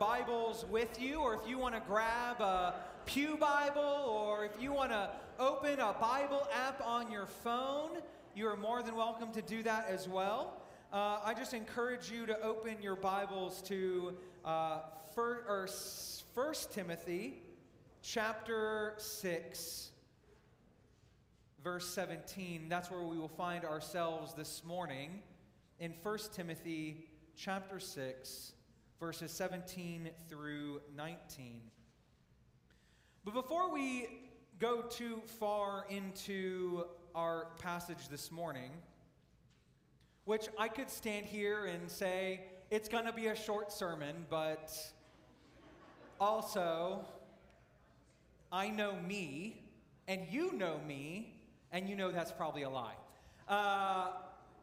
Bibles with you, or if you want to grab a Pew Bible, or if you want to open a Bible app on your phone, you are more than welcome to do that as well. Uh, I just encourage you to open your Bibles to uh, or First Timothy chapter 6, verse 17. That's where we will find ourselves this morning in 1 Timothy chapter 6, verses 17 through 19. But before we go too far into our passage this morning, which I could stand here and say it's going to be a short sermon, but also, I know me, and you know me, and you know that's probably a lie. Uh,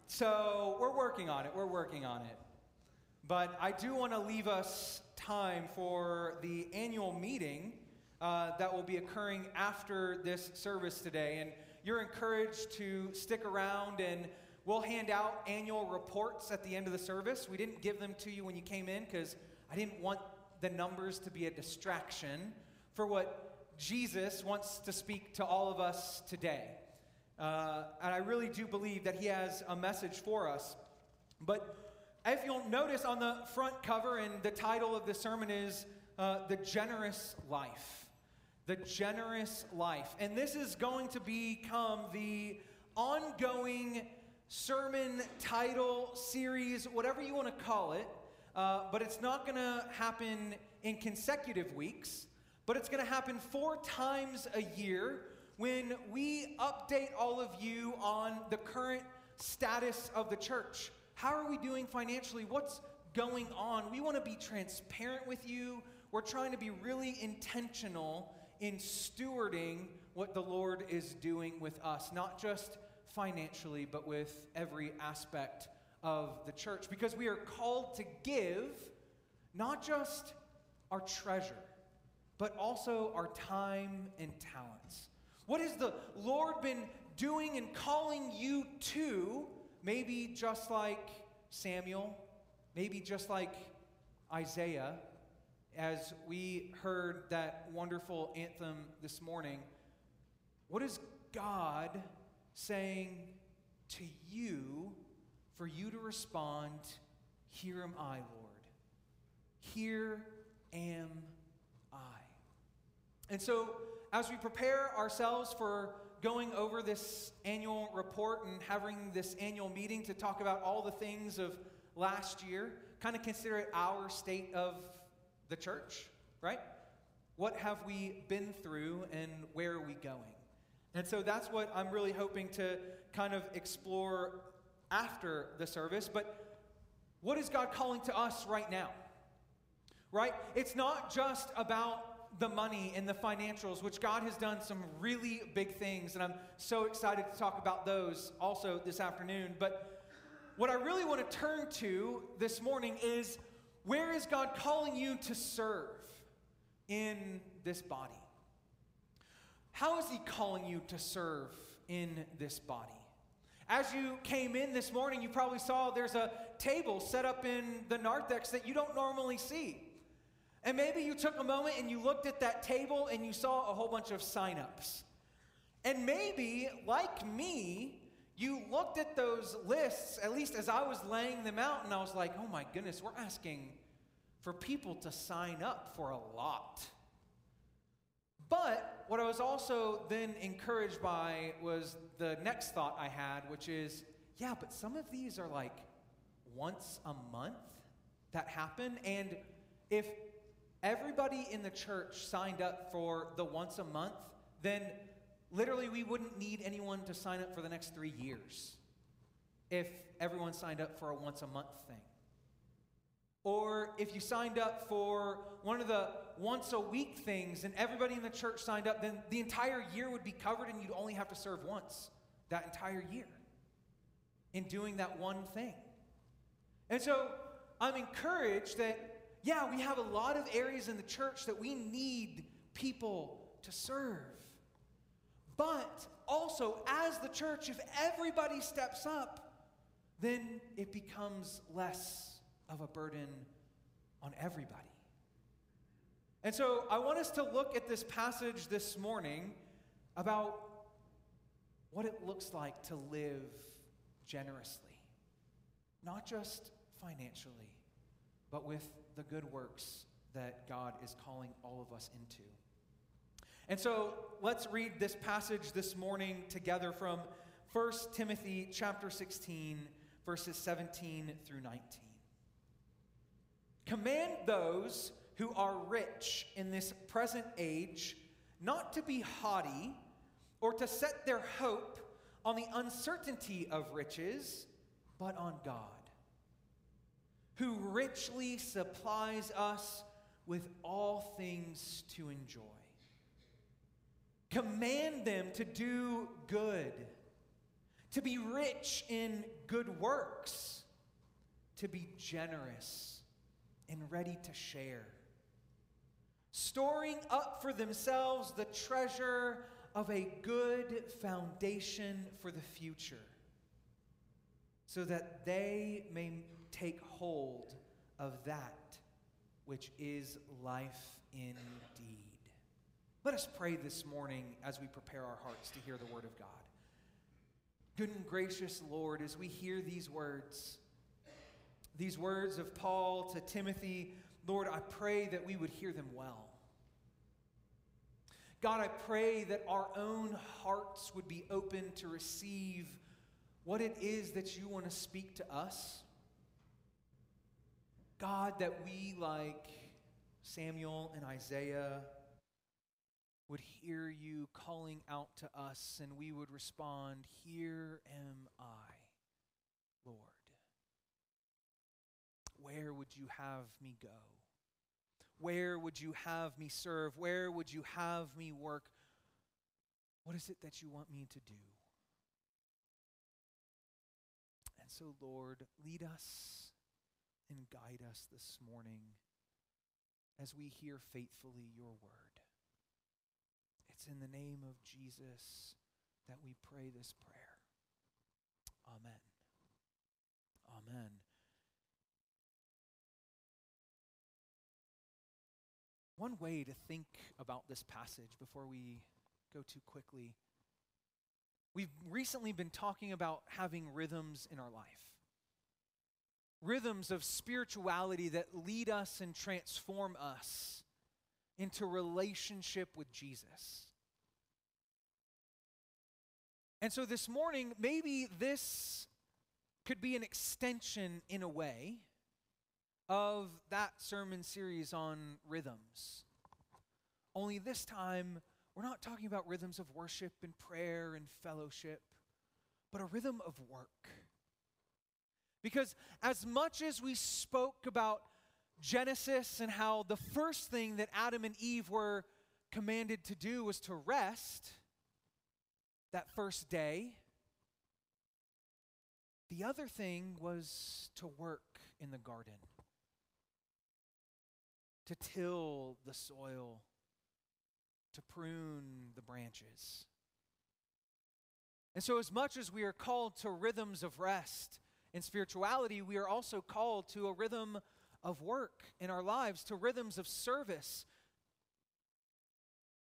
so we're working on it. We're working on it. But I do want to leave us time for the annual meeting uh, that will be occurring after this service today. And you're encouraged to stick around and we'll hand out annual reports at the end of the service. We didn't give them to you when you came in because I didn't want the numbers to be a distraction for what Jesus wants to speak to all of us today. Uh, and I really do believe that he has a message for us. But if you'll notice on the front cover, and the title of the sermon is uh, The Generous Life. The Generous Life. And this is going to become the ongoing sermon title series, whatever you want to call it. Uh, but it's not going to happen in consecutive weeks, but it's going to happen four times a year when we update all of you on the current status of the church. How are we doing financially? What's going on? We want to be transparent with you. We're trying to be really intentional in stewarding what the Lord is doing with us, not just financially, but with every aspect of the church. Because we are called to give not just our treasure, but also our time and talents. What has the Lord been doing and calling you to? Maybe just like Samuel, maybe just like Isaiah, as we heard that wonderful anthem this morning. What is God saying to you for you to respond, Here am I, Lord? Here am I. And so, as we prepare ourselves for going over this annual report and having this annual meeting to talk about all the things of last year, kind of consider it our state of the church, right? What have we been through and where are we going? And so that's what I'm really hoping to kind of explore after the service. But what is God calling to us right now? Right? It's not just about the money and the financials, which God has done some really big things, and I'm so excited to talk about those also this afternoon. But what I really want to turn to this morning is where is God calling you to serve in this body? How is He calling you to serve in this body? As you came in this morning, you probably saw there's a table set up in the narthex that you don't normally see. And maybe you took a moment and you looked at that table and you saw a whole bunch of signups. And maybe, like me, you looked at those lists, at least as I was laying them out, and I was like, oh my goodness, we're asking for people to sign up for a lot. But what I was also then encouraged by was the next thought I had, which is, yeah, but some of these are like once a month that happen. And if everybody in the church signed up for the once a month, then literally we wouldn't need anyone to sign up for the next three years if everyone signed up for a once a month thing. Or if you signed up for one of the once a week things and everybody in the church signed up, then the entire year would be covered and you'd only have to serve once that entire year in doing that one thing. And so I'm encouraged that yeah, we have a lot of areas in the church that we need people to serve. But also, as the church, if everybody steps up, then it becomes less of a burden on everybody. And so I want us to look at this passage this morning about what it looks like to live generously, not just financially, but with the good works that God is calling all of us into. And so let's read this passage this morning together from 1 Timothy chapter 16 verses 17 through 19. Command those who are rich in this present age not to be haughty or to set their hope on the uncertainty of riches, but on God, who richly supplies us with all things to enjoy. Command them to do good, to be rich in good works, to be generous and ready to share, storing up for themselves the treasure of a good foundation for the future, so that they may take hold of that which is life indeed. Let us pray this morning as we prepare our hearts to hear the word of God. Good and gracious Lord, as we hear these words, these words of Paul to Timothy, Lord, I pray that we would hear them well. God, I pray that our own hearts would be open to receive what it is that you want to speak to us. God, that we, like Samuel and Isaiah, would hear you calling out to us and we would respond, Here am I, Lord. Where would you have me go? Where would you have me serve? Where would you have me work? What is it that you want me to do? And so, Lord, lead us and guide us this morning as we hear faithfully your word. It's in the name of Jesus that we pray this prayer. Amen. Amen. One way to think about this passage before we go too quickly, we've recently been talking about having rhythms in our life. Rhythms of spirituality that lead us and transform us into relationship with Jesus. And so this morning, maybe this could be an extension in a way of that sermon series on rhythms. Only this time, we're not talking about rhythms of worship and prayer and fellowship, but a rhythm of work. Because as much as we spoke about Genesis and how the first thing that Adam and Eve were commanded to do was to rest that first day, the other thing was to work in the garden to till the soil, to prune the branches. And so, as much as we are called to rhythms of rest in spirituality, we are also called to a rhythm of work in our lives, to rhythms of service,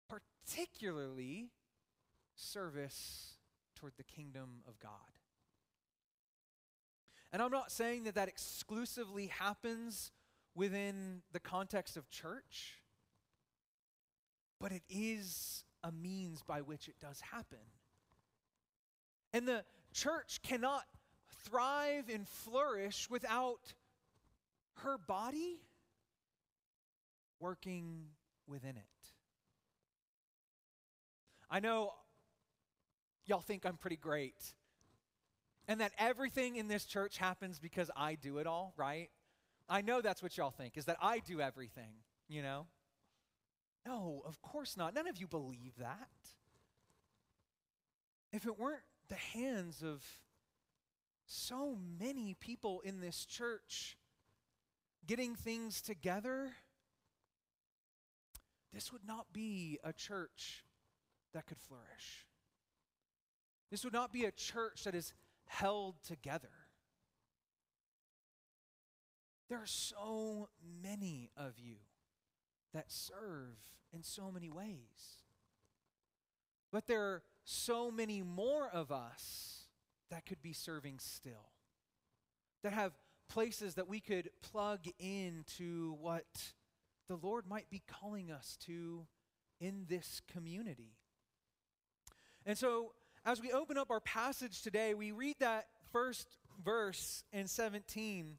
particularly service toward the kingdom of God. And I'm not saying that that exclusively happens within the context of church, but it is a means by which it does happen. And the church cannot thrive and flourish without her body working within it. I know y'all think I'm pretty great and that everything in this church happens because I do it all, right? I know that's what y'all think, is that I do everything, you know? No, of course not. None of you believe that. If it weren't the hands of so many people in this church getting things together, this would not be a church that could flourish. This would not be a church that is held together. There are so many of you that serve in so many ways. But there are so many more of us that could be serving still, that have places that we could plug into what the Lord might be calling us to in this community. And so, as we open up our passage today, we read that first verse in 17,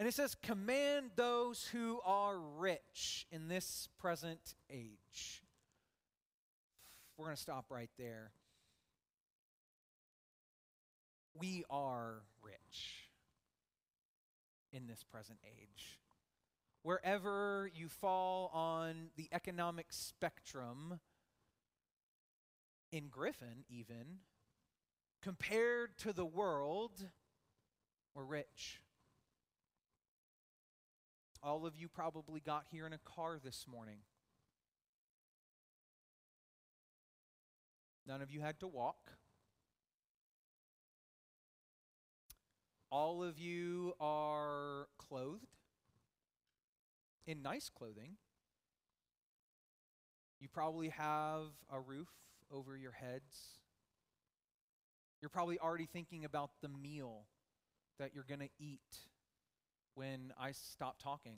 and it says, Command those who are rich in this present age. We're going to stop right there. We are rich in this present age. Wherever you fall on the economic spectrum, in Griffin, even, compared to the world, we're rich. All of you probably got here in a car this morning. None of you had to walk. All of you are clothed in nice clothing. You probably have a roof over your heads. You're probably already thinking about the meal that you're going to eat when I stop talking.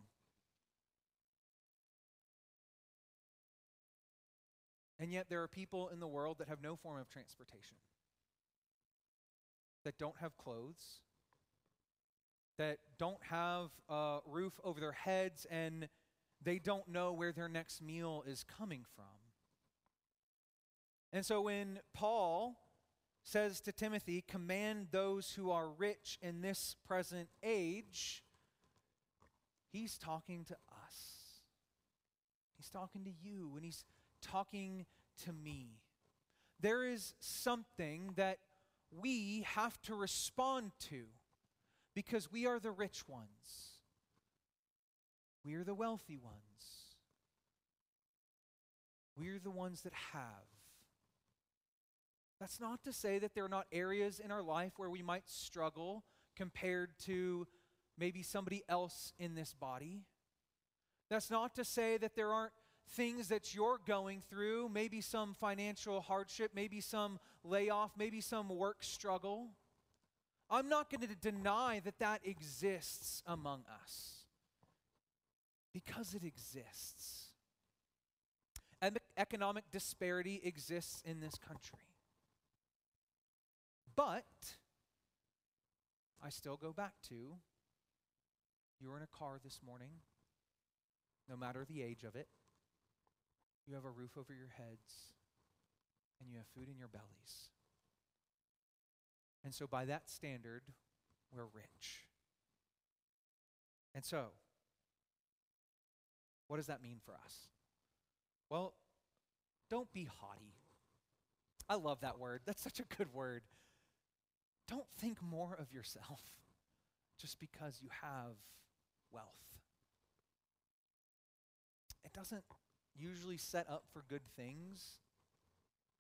And yet, there are people in the world that have no form of transportation, that don't have clothes, that don't have a roof over their heads, and they don't know where their next meal is coming from. And so, when Paul says to Timothy, Command those who are rich in this present age, he's talking to us. He's talking to you, and he's talking to me. There is something that we have to respond to because we are the rich ones, we are the wealthy ones, we are the ones that have. That's not to say that there are not areas in our life where we might struggle compared to maybe somebody else in this body. That's not to say that there aren't things that you're going through, maybe some financial hardship, maybe some layoff, maybe some work struggle. I'm not going to deny that that exists among us because it exists. And economic disparity exists in this country. But I still go back to you're in a car this morning, no matter the age of it. You have a roof over your heads, and you have food in your bellies. And so, by that standard, we're rich. And so, what does that mean for us? Well, don't be haughty. I love that word. That's such a good word. Don't think more of yourself just because you have wealth. It doesn't usually set up for good things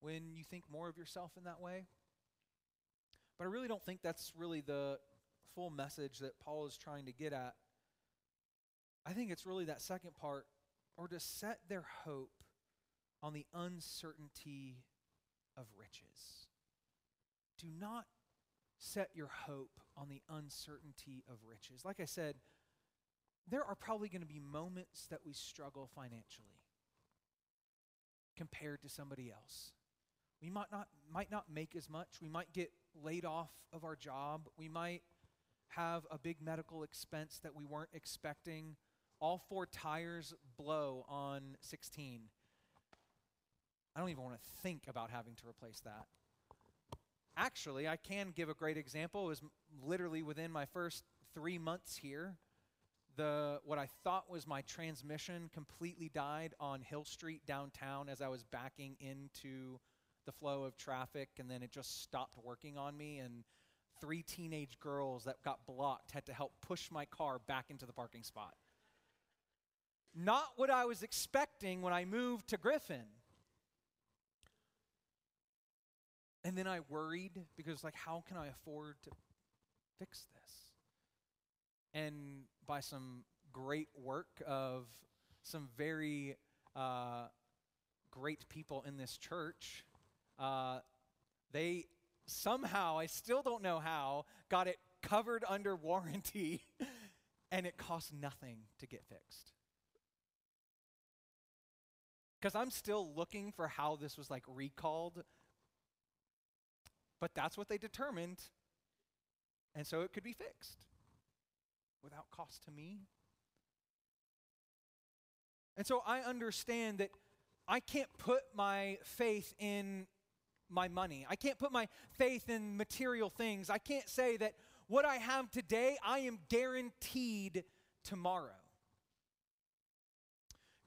when you think more of yourself in that way. But I really don't think that's really the full message that Paul is trying to get at. I think it's really that second part, or to set their hope on the uncertainty of riches. Do not set your hope on the uncertainty of riches. Like I said, there are probably going to be moments that we struggle financially compared to somebody else. We might not, might not make as much. We might get laid off of our job. We might have a big medical expense that we weren't expecting. All four tires blow on 16. I don't even want to think about having to replace that. Actually, I can give a great example. It was literally within my first three months here. The what I thought was my transmission completely died on Hill Street downtown as I was backing into the flow of traffic, and then it just stopped working on me. And three teenage girls that got blocked had to help push my car back into the parking spot. Not what I was expecting when I moved to Griffin. And then I worried because, like, how can I afford to fix this? And by some great work of some very uh, great people in this church. Uh, they somehow, I still don't know how, got it covered under warranty and it cost nothing to get fixed. Because I'm still looking for how this was like recalled. But that's what they determined. And so it could be fixed without cost to me. And so I understand that I can't put my faith in my money. I can't put my faith in material things. I can't say that what I have today, I am guaranteed tomorrow.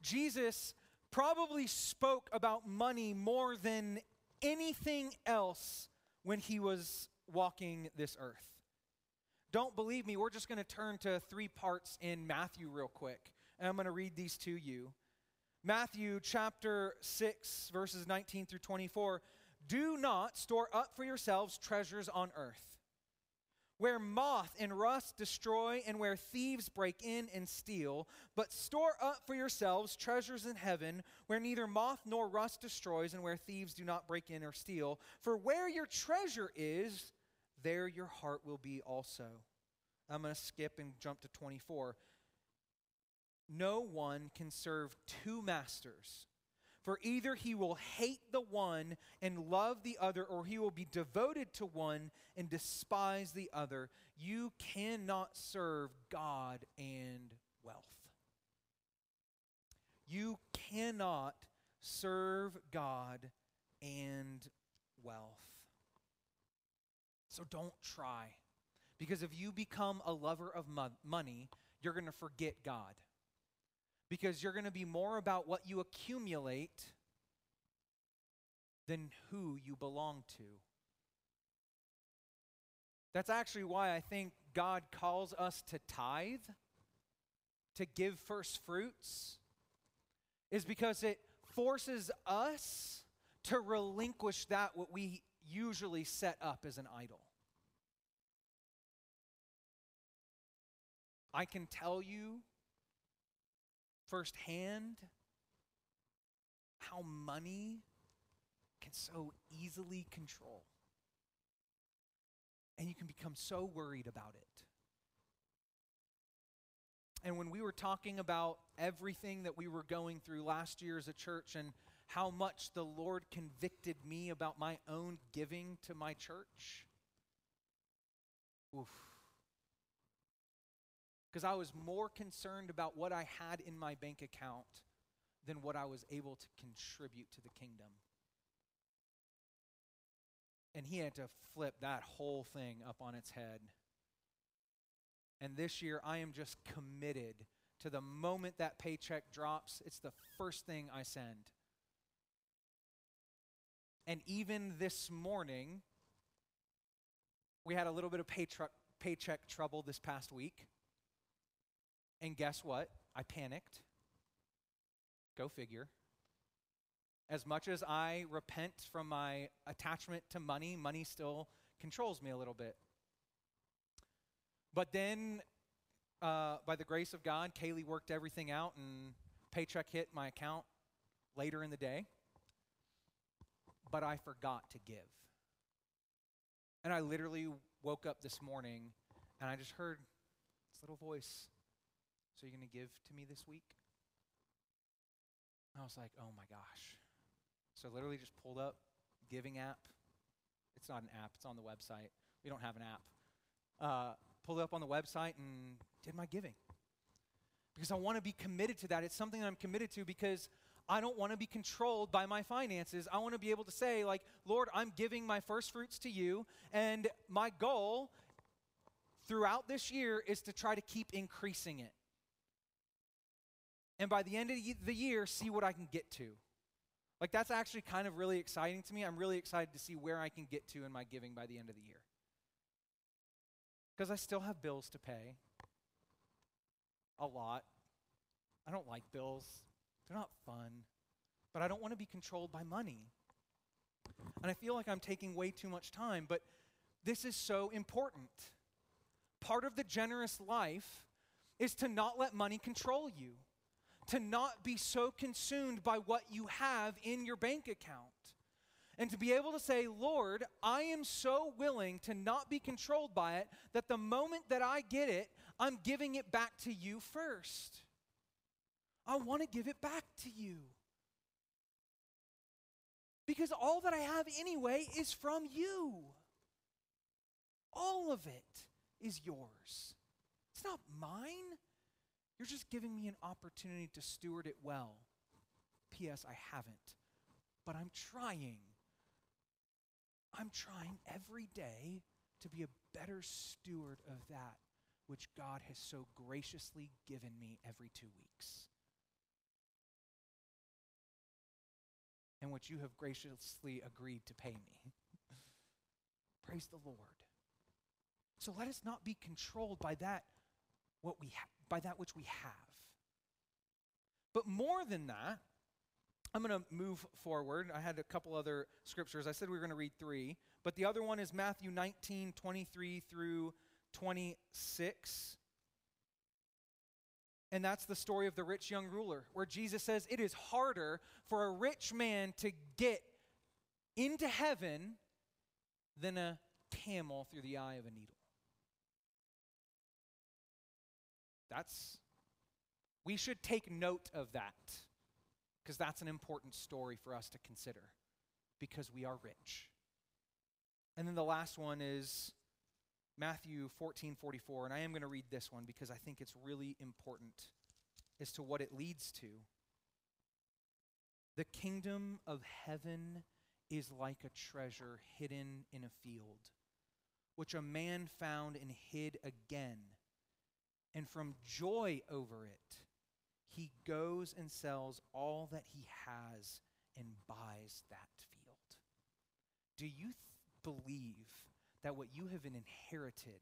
Jesus probably spoke about money more than anything else when he was walking this earth. Don't believe me, we're just going to turn to three parts in Matthew real quick, and I'm going to read these to you. Matthew chapter 6, verses 19 through 24. Do not store up for yourselves treasures on earth, where moth and rust destroy and where thieves break in and steal, but store up for yourselves treasures in heaven, where neither moth nor rust destroys and where thieves do not break in or steal. For where your treasure is, there your heart will be also. I'm going to skip and jump to 24. No one can serve two masters. For either he will hate the one and love the other, or he will be devoted to one and despise the other. You cannot serve God and wealth. You cannot serve God and wealth. So don't try. Because if you become a lover of mo- money, you're going to forget God because you're going to be more about what you accumulate than who you belong to. That's actually why I think God calls us to tithe, to give first fruits, is because it forces us to relinquish that what we usually set up as an idol. I can tell you firsthand how money can so easily control. And you can become so worried about it. And when we were talking about everything that we were going through last year as a church and how much the Lord convicted me about my own giving to my church, oof because I was more concerned about what I had in my bank account than what I was able to contribute to the kingdom. And he had to flip that whole thing up on its head. And this year, I am just committed to the moment that paycheck drops, it's the first thing I send. And even this morning, we had a little bit of pay tr- paycheck trouble this past week. And guess what? I panicked. Go figure. As much as I repent from my attachment to money, money still controls me a little bit. But then, uh, by the grace of God, Kaylee worked everything out and paycheck hit my account later in the day. But I forgot to give. And I literally woke up this morning and I just heard this little voice so you're going to give to me this week? I was like, oh my gosh. So I literally just pulled up giving app. It's not an app, it's on the website. We don't have an app. Uh, pulled up on the website and did my giving. Because I want to be committed to that. It's something that I'm committed to because I don't want to be controlled by my finances. I want to be able to say, like, Lord, I'm giving my first fruits to you, and my goal throughout this year is to try to keep increasing it and by the end of the year, see what I can get to. Like, that's actually kind of really exciting to me. I'm really excited to see where I can get to in my giving by the end of the year. Because I still have bills to pay. A lot. I don't like bills, they're not fun. But I don't want to be controlled by money. And I feel like I'm taking way too much time, but this is so important. Part of the generous life is to not let money control you to not be so consumed by what you have in your bank account. And to be able to say, Lord, I am so willing to not be controlled by it that the moment that I get it, I'm giving it back to you first. I want to give it back to you. Because all that I have anyway is from you. All of it is yours. It's not mine. You're just giving me an opportunity to steward it well. P.S. I haven't, but I'm trying. I'm trying every day to be a better steward of that which God has so graciously given me every two weeks. And which you have graciously agreed to pay me. Praise the Lord. So let us not be controlled by that what we ha- by that which we have. But more than that, I'm going to move forward. I had a couple other scriptures. I said we were going to read three, but the other one is Matthew 19, 23 through 26. And that's the story of the rich young ruler, where Jesus says it is harder for a rich man to get into heaven than a camel through the eye of a needle. That's, we should take note of that because that's an important story for us to consider because we are rich. And then the last one is Matthew 14 44. And I am going to read this one because I think it's really important as to what it leads to. The kingdom of heaven is like a treasure hidden in a field, which a man found and hid again. And from joy over it, he goes and sells all that he has and buys that field. Do you th- believe that what you have inherited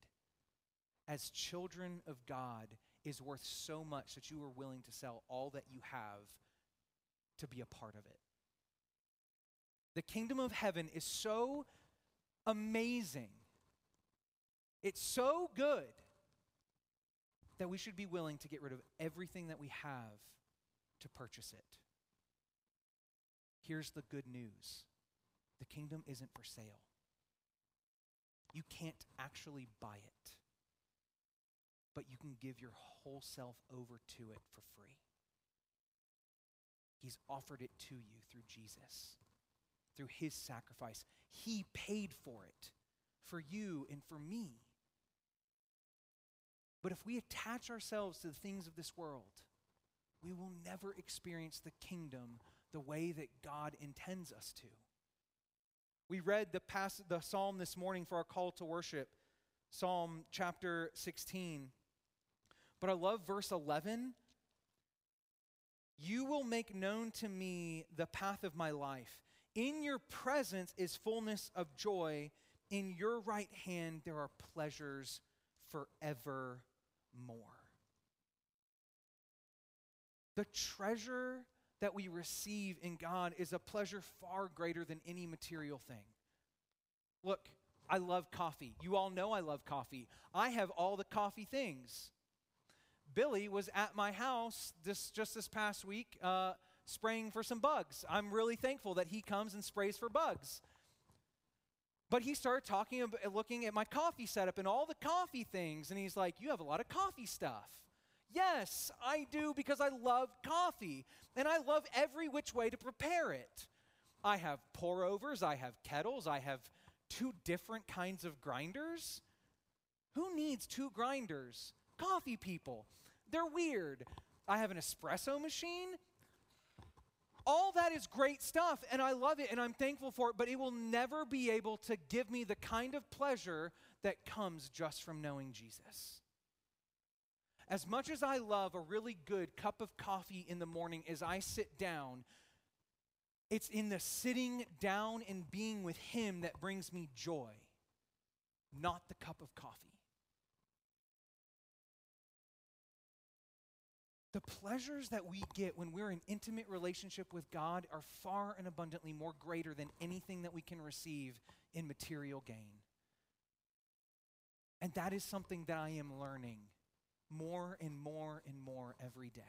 as children of God is worth so much that you are willing to sell all that you have to be a part of it? The kingdom of heaven is so amazing. It's so good that we should be willing to get rid of everything that we have to purchase it. Here's the good news the kingdom isn't for sale. You can't actually buy it, but you can give your whole self over to it for free. He's offered it to you through Jesus, through his sacrifice. He paid for it for you and for me. But if we attach ourselves to the things of this world, we will never experience the kingdom the way that God intends us to. We read the, pass- the psalm this morning for our call to worship, Psalm chapter 16. But I love verse 11. You will make known to me the path of my life. In your presence is fullness of joy. In your right hand there are pleasures forevermore. The treasure that we receive in God is a pleasure far greater than any material thing. Look, I love coffee. You all know I love coffee. I have all the coffee things. Billy was at my house this just this past week uh, spraying for some bugs. I'm really thankful that he comes and sprays for bugs. But he started talking, about, looking at my coffee setup and all the coffee things, and he's like, "You have a lot of coffee stuff." Yes, I do because I love coffee and I love every which way to prepare it. I have pour overs, I have kettles, I have two different kinds of grinders. Who needs two grinders? Coffee people. They're weird. I have an espresso machine. All that is great stuff, and I love it, and I'm thankful for it, but it will never be able to give me the kind of pleasure that comes just from knowing Jesus. As much as I love a really good cup of coffee in the morning as I sit down, it's in the sitting down and being with Him that brings me joy, not the cup of coffee. The pleasures that we get when we're in intimate relationship with God are far and abundantly more greater than anything that we can receive in material gain. And that is something that I am learning more and more and more every day.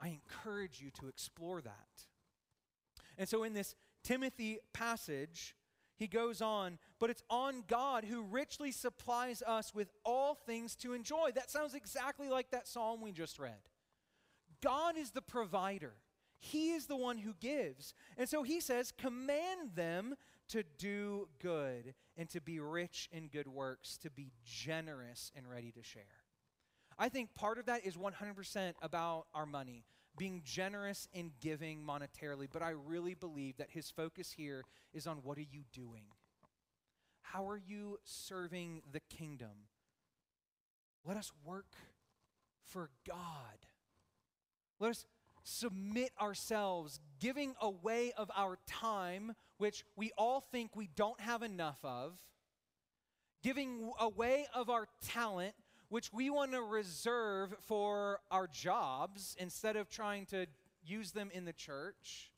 I encourage you to explore that. And so in this Timothy passage, he goes on, but it's on God who richly supplies us with all things to enjoy. That sounds exactly like that psalm we just read. God is the provider, He is the one who gives. And so he says, command them to do good and to be rich in good works, to be generous and ready to share. I think part of that is 100% about our money, being generous in giving monetarily, but I really believe that his focus here is on what are you doing? How are you serving the kingdom? Let us work for God. Let us submit ourselves, giving away of our time, which we all think we don't have enough of, giving away of our talent, which we want to reserve for our jobs instead of trying to use them in the church.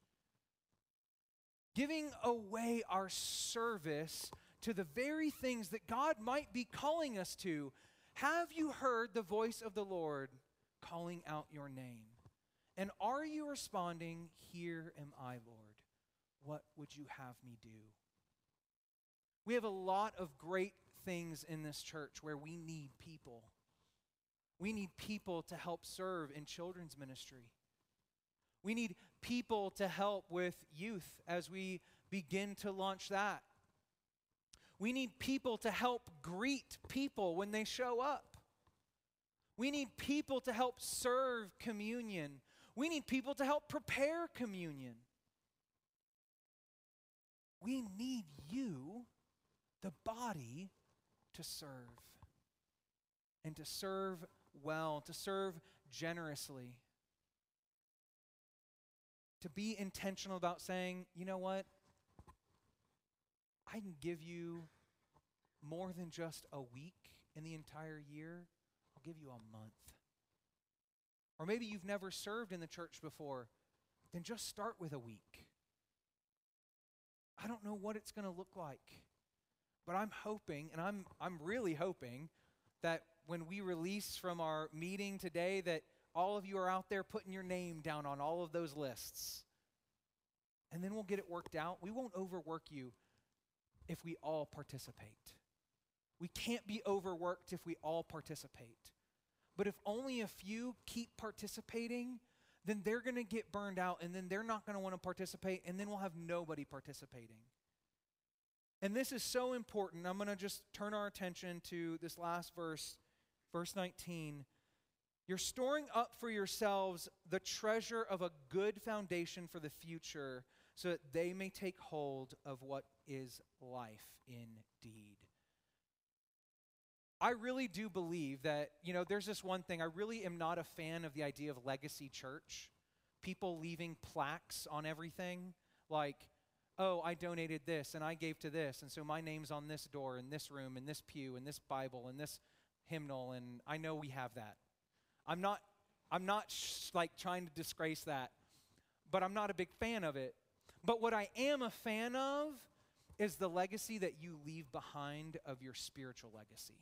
Giving away our service to the very things that God might be calling us to. Have you heard the voice of the Lord calling out your name? And are you responding, Here am I, Lord? What would you have me do? We have a lot of great things in this church where we need people. We need people to help serve in children's ministry. We need people to help with youth as we begin to launch that. We need people to help greet people when they show up. We need people to help serve communion. We need people to help prepare communion. We need you, the body, to serve and to serve well, to serve generously. To be intentional about saying, you know what? I can give you more than just a week in the entire year. I'll give you a month. Or maybe you've never served in the church before. Then just start with a week. I don't know what it's going to look like. But I'm hoping, and I'm, I'm really hoping, that when we release from our meeting today, that all of you are out there putting your name down on all of those lists. And then we'll get it worked out. We won't overwork you if we all participate. We can't be overworked if we all participate. But if only a few keep participating, then they're going to get burned out and then they're not going to want to participate and then we'll have nobody participating. And this is so important. I'm going to just turn our attention to this last verse, verse 19. You're storing up for yourselves the treasure of a good foundation for the future so that they may take hold of what is life indeed. I really do believe that, you know, there's this one thing. I really am not a fan of the idea of legacy church. People leaving plaques on everything. Like, oh, I donated this and I gave to this. And so my name's on this door, in this room, in this pew, in this Bible, in this hymnal. And I know we have that. I'm not, I'm not sh- like trying to disgrace that, but I'm not a big fan of it. But what I am a fan of is the legacy that you leave behind of your spiritual legacy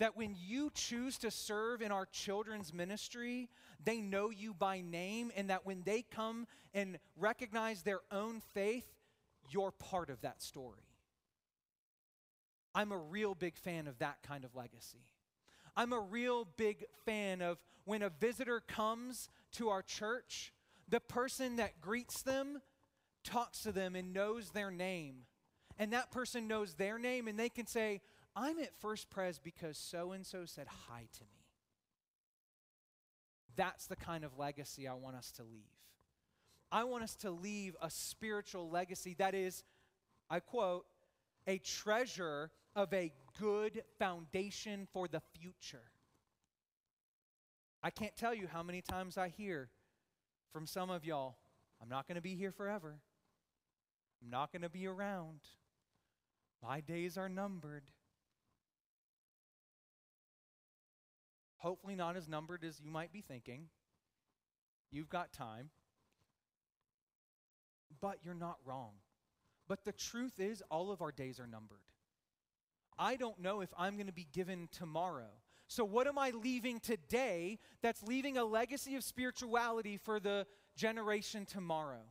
that when you choose to serve in our children's ministry, they know you by name, and that when they come and recognize their own faith, you're part of that story. I'm a real big fan of that kind of legacy. I'm a real big fan of when a visitor comes to our church, the person that greets them talks to them and knows their name. And that person knows their name, and they can say, I'm at First Pres because so and so said hi to me. That's the kind of legacy I want us to leave. I want us to leave a spiritual legacy that is, I quote, a treasure of a good foundation for the future. I can't tell you how many times I hear from some of y'all, I'm not going to be here forever. I'm not going to be around. My days are numbered. Hopefully, not as numbered as you might be thinking. You've got time. But you're not wrong. But the truth is, all of our days are numbered. I don't know if I'm going to be given tomorrow. So, what am I leaving today that's leaving a legacy of spirituality for the generation tomorrow?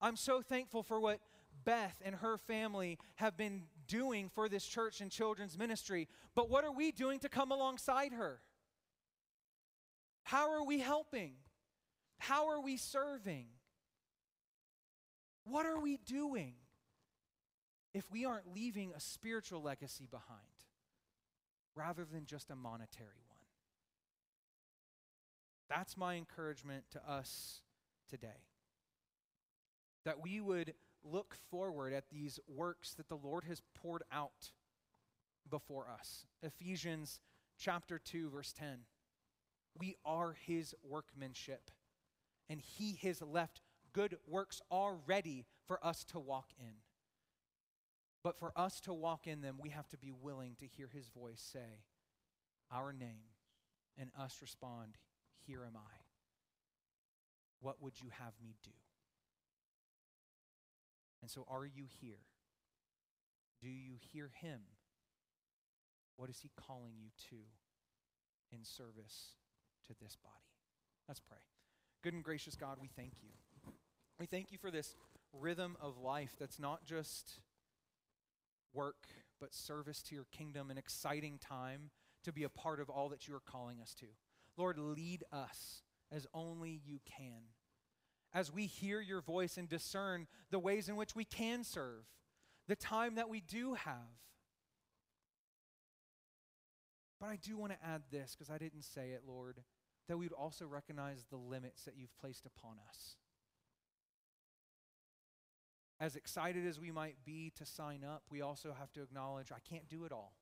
I'm so thankful for what Beth and her family have been doing for this church and children's ministry. But what are we doing to come alongside her? How are we helping? How are we serving? What are we doing if we aren't leaving a spiritual legacy behind rather than just a monetary one? That's my encouragement to us today. That we would look forward at these works that the Lord has poured out before us. Ephesians chapter 2 verse 10. We are his workmanship and he has left good works already for us to walk in. But for us to walk in them, we have to be willing to hear his voice say, Our name, and us respond, Here am I. What would you have me do? And so, are you here? Do you hear him? What is he calling you to in service to this body? Let's pray. Good and gracious God, we thank you. We thank you for this rhythm of life that's not just work, but service to your kingdom, an exciting time to be a part of all that you are calling us to. Lord, lead us as only you can as we hear your voice and discern the ways in which we can serve, the time that we do have. But I do want to add this because I didn't say it, Lord, that we would also recognize the limits that you've placed upon us. As excited as we might be to sign up, we also have to acknowledge I can't do it all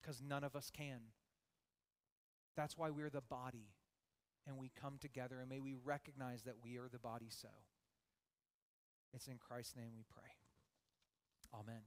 because none of us can. That's why we're the body and we come together, and may we recognize that we are the body so. It's in Christ's name we pray. Amen.